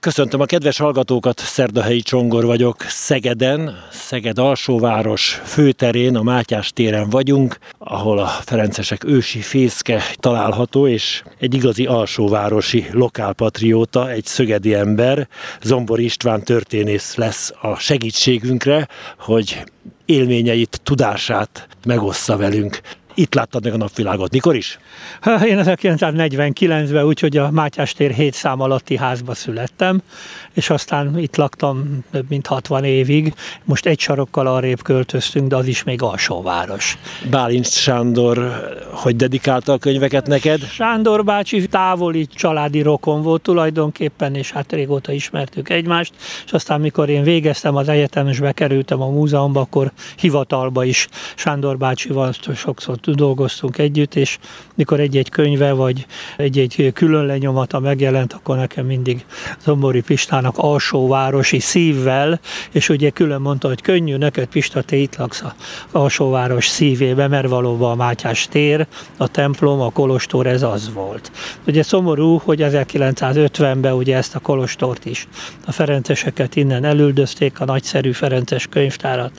Köszöntöm a kedves hallgatókat, Szerdahelyi Csongor vagyok, Szegeden, Szeged alsóváros főterén, a Mátyás téren vagyunk, ahol a Ferencesek ősi fészke található, és egy igazi alsóvárosi lokálpatrióta, egy szögedi ember, Zombor István történész lesz a segítségünkre, hogy élményeit, tudását megossza velünk. Itt láttad meg a napvilágot. Mikor is? Én 1949-ben, úgyhogy a Mátyás tér 7 szám alatti házba születtem, és aztán itt laktam több mint 60 évig. Most egy sarokkal arrébb költöztünk, de az is még alsóváros. Bálint Sándor, hogy dedikálta a könyveket neked? Sándor bácsi távoli családi rokon volt tulajdonképpen, és hát régóta ismertük egymást, és aztán mikor én végeztem az egyetem, és bekerültem a múzeumba, akkor hivatalba is Sándor bácsival sokszor dolgoztunk együtt, és mikor egy-egy könyve, vagy egy-egy külön lenyomata megjelent, akkor nekem mindig Zombori Pistának alsóvárosi szívvel, és ugye külön mondta, hogy könnyű neked Pista, te itt laksz a alsóváros szívébe, mert valóban a Mátyás tér, a templom, a kolostor, ez az volt. Ugye szomorú, hogy 1950-ben ugye ezt a kolostort is, a ferenceseket innen elüldözték, a nagyszerű ferences könyvtárat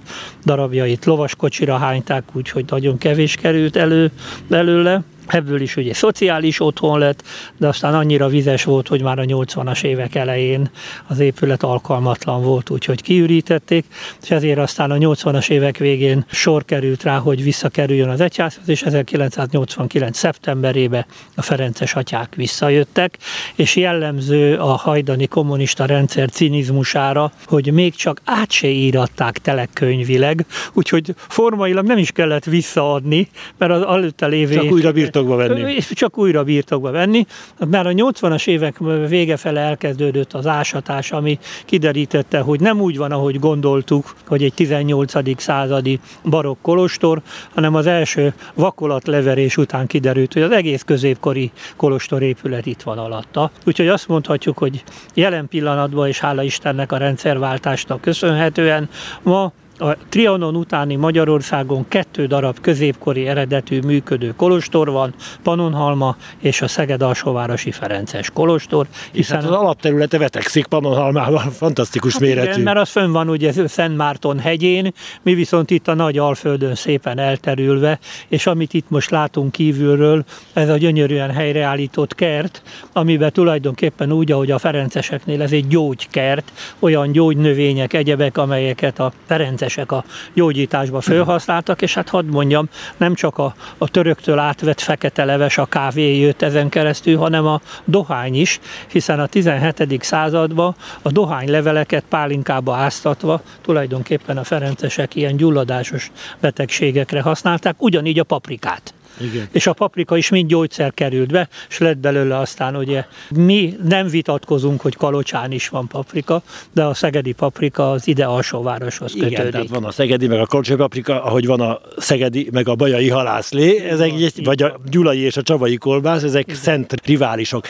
darabjait lovaskocsira hányták, úgyhogy nagyon kevés került elő belőle. Ebből is ugye szociális otthon lett, de aztán annyira vizes volt, hogy már a 80-as évek elején az épület alkalmatlan volt, úgyhogy kiürítették, és ezért aztán a 80-as évek végén sor került rá, hogy visszakerüljön az egyházhoz, és 1989. szeptemberében a Ferences atyák visszajöttek, és jellemző a hajdani kommunista rendszer cinizmusára, hogy még csak át se íratták telekönyvileg, úgyhogy formailag nem is kellett visszaadni, mert az előtte lévő... Csak újra birtokba venni. Csak újra birtokba venni. Már a 80-as évek vége fele elkezdődött az ásatás, ami kiderítette, hogy nem úgy van, ahogy gondoltuk, hogy egy 18. századi barokk kolostor, hanem az első vakolatleverés után kiderült, hogy az egész középkori kolostor épület itt van alatta. Úgyhogy azt mondhatjuk, hogy jelen pillanatban, és hála Istennek a rendszerváltásnak köszönhetően ma a Trianon utáni Magyarországon kettő darab középkori eredetű működő kolostor van, Panonhalma és a Szeged alsóvárosi Ferences kolostor. Hiszen hát az alapterülete vetekszik Panonhalmával, fantasztikus hát méretű. Igen, mert az fönn van ugye Szent Márton hegyén, mi viszont itt a nagy Alföldön szépen elterülve, és amit itt most látunk kívülről, ez a gyönyörűen helyreállított kert, amiben tulajdonképpen úgy, ahogy a Ferenceseknél ez egy gyógykert, olyan gyógynövények, egyebek, amelyeket a Ferences szakemberesek a gyógyításba felhasználtak, és hát hadd mondjam, nem csak a, a töröktől átvett fekete leves, a kávé jött ezen keresztül, hanem a dohány is, hiszen a 17. században a dohányleveleket pálinkába áztatva tulajdonképpen a ferencesek ilyen gyulladásos betegségekre használták, ugyanígy a paprikát. Igen. És a paprika is mind gyógyszer került be, és lett belőle aztán ugye mi nem vitatkozunk, hogy Kalocsán is van paprika, de a szegedi paprika az ide alsóvároshoz kötődik. Igen, tehát van a szegedi, meg a kalocsai paprika, ahogy van a szegedi, meg a bajai halászlé, ezek egy, vagy a gyulai és a csavai kolbász, ezek Igen. szent riválisok.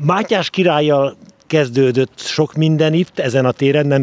Mátyás királlyal kezdődött sok minden itt, ezen a téren, nem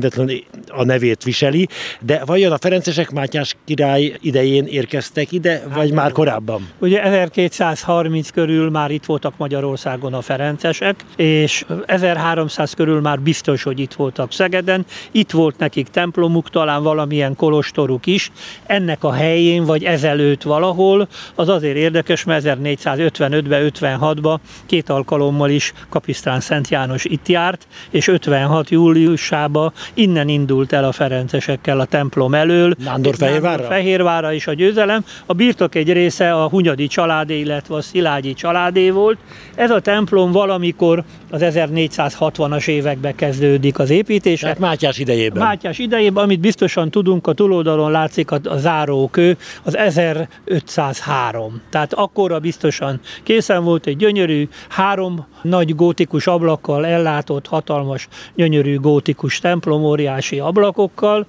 a nevét viseli, de vajon a Ferencesek Mátyás király idején érkeztek ide, hát, vagy már korábban? Ugye 1230 körül már itt voltak Magyarországon a Ferencesek, és 1300 körül már biztos, hogy itt voltak Szegeden. Itt volt nekik templomuk, talán valamilyen kolostoruk is. Ennek a helyén, vagy ezelőtt valahol, az azért érdekes, mert 1455-ben, 56-ban két alkalommal is Kapisztrán Szent János itt járt, járt, és 56. júliusában innen indult el a Ferencesekkel a templom elől. Nándor Fehérvára? Fehérvára is a győzelem. A birtok egy része a Hunyadi családé, illetve a Szilágyi családé volt. Ez a templom valamikor az 1460-as években kezdődik az építése. Tehát Mátyás idejében. Mátyás idejében, amit biztosan tudunk, a túloldalon látszik a, a zárókő, az 1503. Tehát akkora biztosan készen volt egy gyönyörű, három nagy gótikus ablakkal ellátott, hatalmas, gyönyörű gótikus templom, óriási ablakokkal,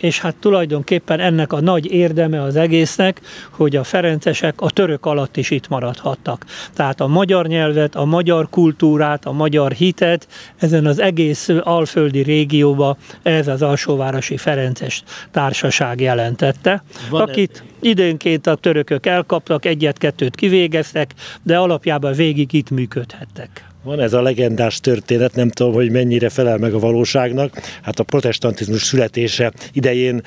és hát tulajdonképpen ennek a nagy érdeme az egésznek, hogy a ferencesek a török alatt is itt maradhattak. Tehát a magyar nyelvet, a magyar kultúrát, a magyar hitet ezen az egész alföldi régióba ez az alsóvárosi ferences társaság jelentette, Van akit időnként a törökök elkaptak, egyet-kettőt kivégeztek, de alapjában végig itt működhettek. Van ez a legendás történet, nem tudom, hogy mennyire felel meg a valóságnak. Hát a protestantizmus születése idején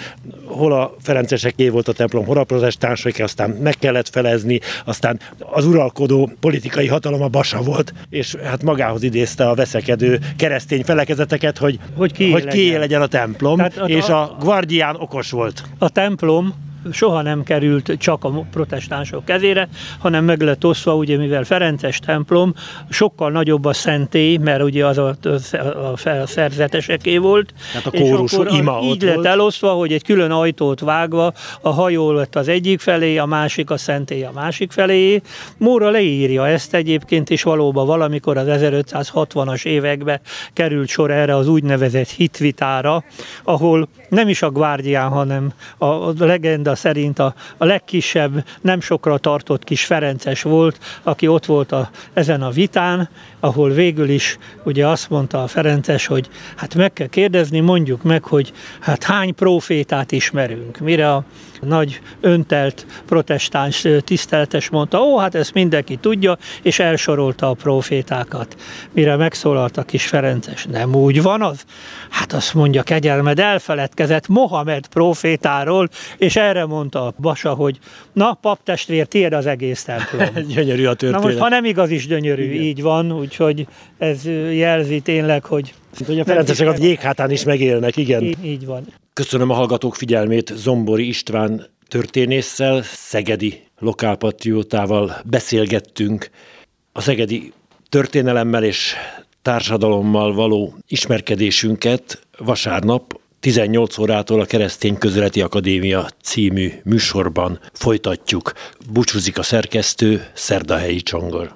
hol a ferenceseké volt a templom, hol a protestánsok, aztán meg kellett felezni, aztán az uralkodó politikai hatalom a basa volt, és hát magához idézte a veszekedő keresztény felekezeteket, hogy, hogy kié, hogy kié legyen. legyen a templom, Tehát a, és a guardián okos volt. A templom soha nem került csak a protestánsok kezére, hanem meg lett osztva, ugye mivel Ferences templom sokkal nagyobb a szentély, mert ugye az a, a, a szerzeteseké volt. Tehát a kórus ima Így lett volt. elosztva, hogy egy külön ajtót vágva a hajó lett az egyik felé, a másik a szentély a másik felé. Móra leírja ezt egyébként, és valóban valamikor az 1560-as években került sor erre az úgynevezett hitvitára, ahol nem is a Guardián, hanem a legenda szerint a, a legkisebb, nem sokra tartott kis Ferences volt, aki ott volt a, ezen a vitán, ahol végül is ugye azt mondta a Ferences, hogy hát meg kell kérdezni, mondjuk meg, hogy hát hány profétát ismerünk. Mire a nagy öntelt protestáns tiszteltes mondta, ó, hát ezt mindenki tudja, és elsorolta a profétákat. Mire megszólalt a kis Ferences, nem úgy van az? Hát azt mondja, kegyelmed elfeledkezett Mohamed profétáról, és erre mondta a Basa, hogy na, paptestvér, tiéd az egész templom. gyönyörű a történet. Na most, ha nem igaz is gyönyörű, Igen. így van, úgyhogy ez jelzi tényleg, hogy hogy a ferencesek a jéghátán is megélnek, igen. Így, így van. Köszönöm a hallgatók figyelmét Zombori István történésszel, szegedi lokálpatriótával beszélgettünk a szegedi történelemmel és társadalommal való ismerkedésünket vasárnap 18 órától a Keresztény Közéleti Akadémia című műsorban folytatjuk. Búcsúzik a szerkesztő Szerdahelyi Csongor.